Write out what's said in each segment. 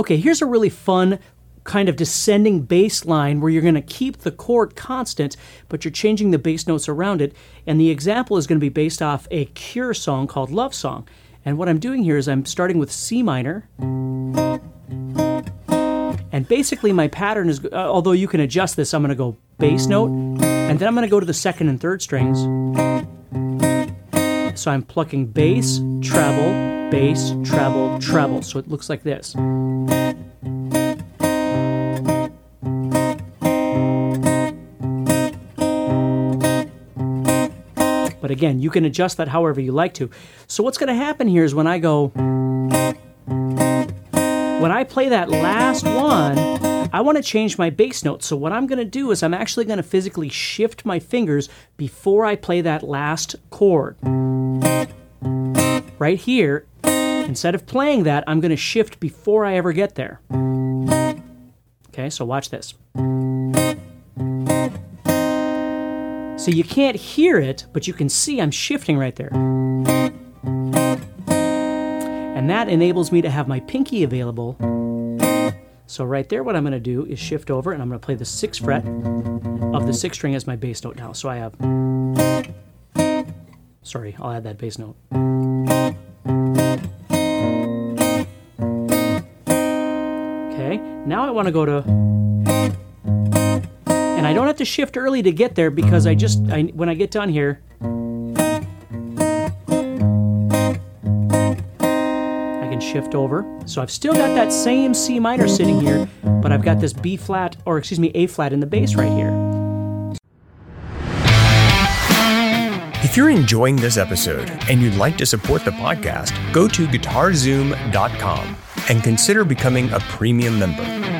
Okay, here's a really fun kind of descending bass line where you're going to keep the chord constant, but you're changing the bass notes around it. And the example is going to be based off a Cure song called Love Song. And what I'm doing here is I'm starting with C minor. And basically, my pattern is, uh, although you can adjust this, I'm going to go bass note, and then I'm going to go to the second and third strings. So I'm plucking bass, treble, bass, treble, treble. So it looks like this. But again, you can adjust that however you like to. So what's going to happen here is when I go, when I play that last one, I want to change my bass note. So what I'm going to do is I'm actually going to physically shift my fingers before I play that last chord. Right here, Instead of playing that, I'm going to shift before I ever get there. Okay, so watch this. So you can't hear it, but you can see I'm shifting right there. And that enables me to have my pinky available. So right there, what I'm going to do is shift over and I'm going to play the sixth fret of the sixth string as my bass note now. So I have. Sorry, I'll add that bass note. Okay, now I want to go to, and I don't have to shift early to get there because I just, I, when I get done here, I can shift over. So I've still got that same C minor sitting here, but I've got this B flat, or excuse me, A flat in the bass right here. If you're enjoying this episode and you'd like to support the podcast, go to guitarzoom.com and consider becoming a premium member.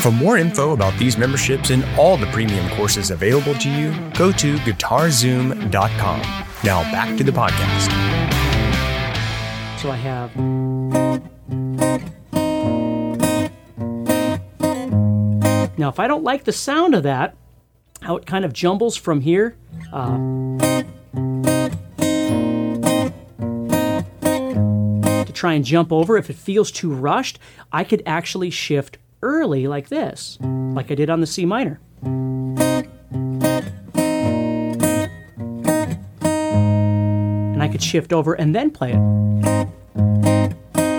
For more info about these memberships and all the premium courses available to you, go to guitarzoom.com. Now back to the podcast. So I have. Now, if I don't like the sound of that, how it kind of jumbles from here, uh, to try and jump over, if it feels too rushed, I could actually shift early like this, like I did on the C minor. And I could shift over and then play it.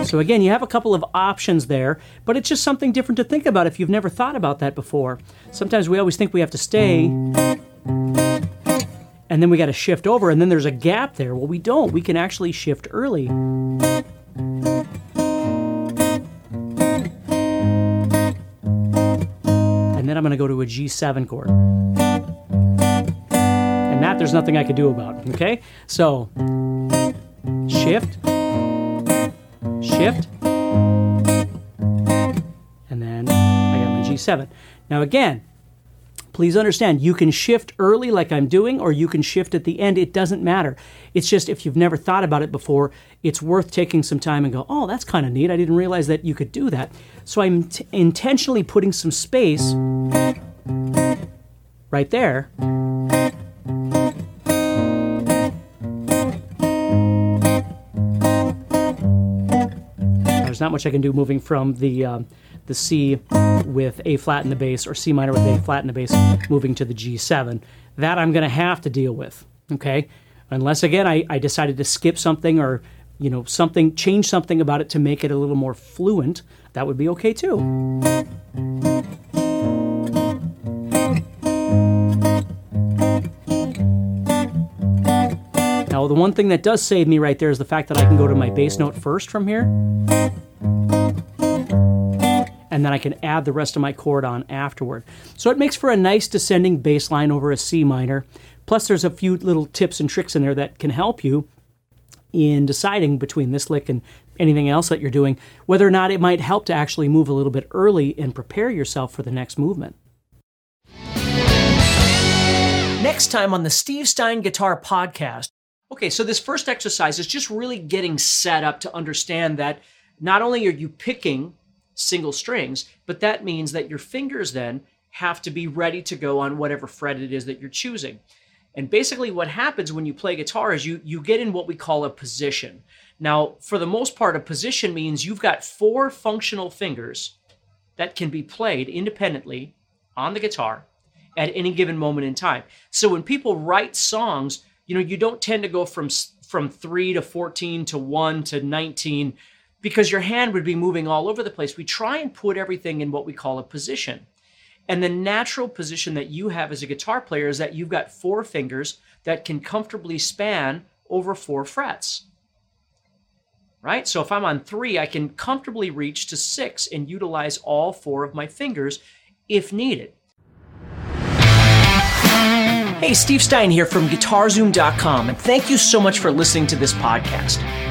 So again, you have a couple of options there, but it's just something different to think about if you've never thought about that before. Sometimes we always think we have to stay and then we got to shift over and then there's a gap there. Well, we don't. We can actually shift early. Then I'm going to go to a G7 chord. And that there's nothing I could do about, okay? So, shift, shift, and then I got my G7. Now again, please understand you can shift early like I'm doing, or you can shift at the end. It doesn't matter. It's just if you've never thought about it before, it's worth taking some time and go, oh, that's kind of neat. I didn't realize that you could do that. So I'm t- intentionally putting some space right there. there's not much I can do moving from the um, the C with A flat in the bass or C minor with A flat in the bass, moving to the G7. That I'm going to have to deal with. Okay, unless again I, I decided to skip something or you know something change something about it to make it a little more fluent. That would be okay too. Now, the one thing that does save me right there is the fact that I can go to my bass note first from here. And then I can add the rest of my chord on afterward. So it makes for a nice descending bass line over a C minor. Plus, there's a few little tips and tricks in there that can help you in deciding between this lick and anything else that you're doing, whether or not it might help to actually move a little bit early and prepare yourself for the next movement. Next time on the Steve Stine Guitar Podcast. Okay, so this first exercise is just really getting set up to understand that not only are you picking single strings, but that means that your fingers then have to be ready to go on whatever fret it is that you're choosing. And basically what happens when you play guitar is you you get in what we call a position. Now, for the most part a position means you've got four functional fingers that can be played independently on the guitar at any given moment in time. So when people write songs, you know, you don't tend to go from from 3 to 14 to 1 to 19 because your hand would be moving all over the place. We try and put everything in what we call a position. And the natural position that you have as a guitar player is that you've got four fingers that can comfortably span over four frets. Right? So if I'm on three, I can comfortably reach to six and utilize all four of my fingers if needed. Hey, Steve Stine here from GuitarZoom.com, and thank you so much for listening to this podcast.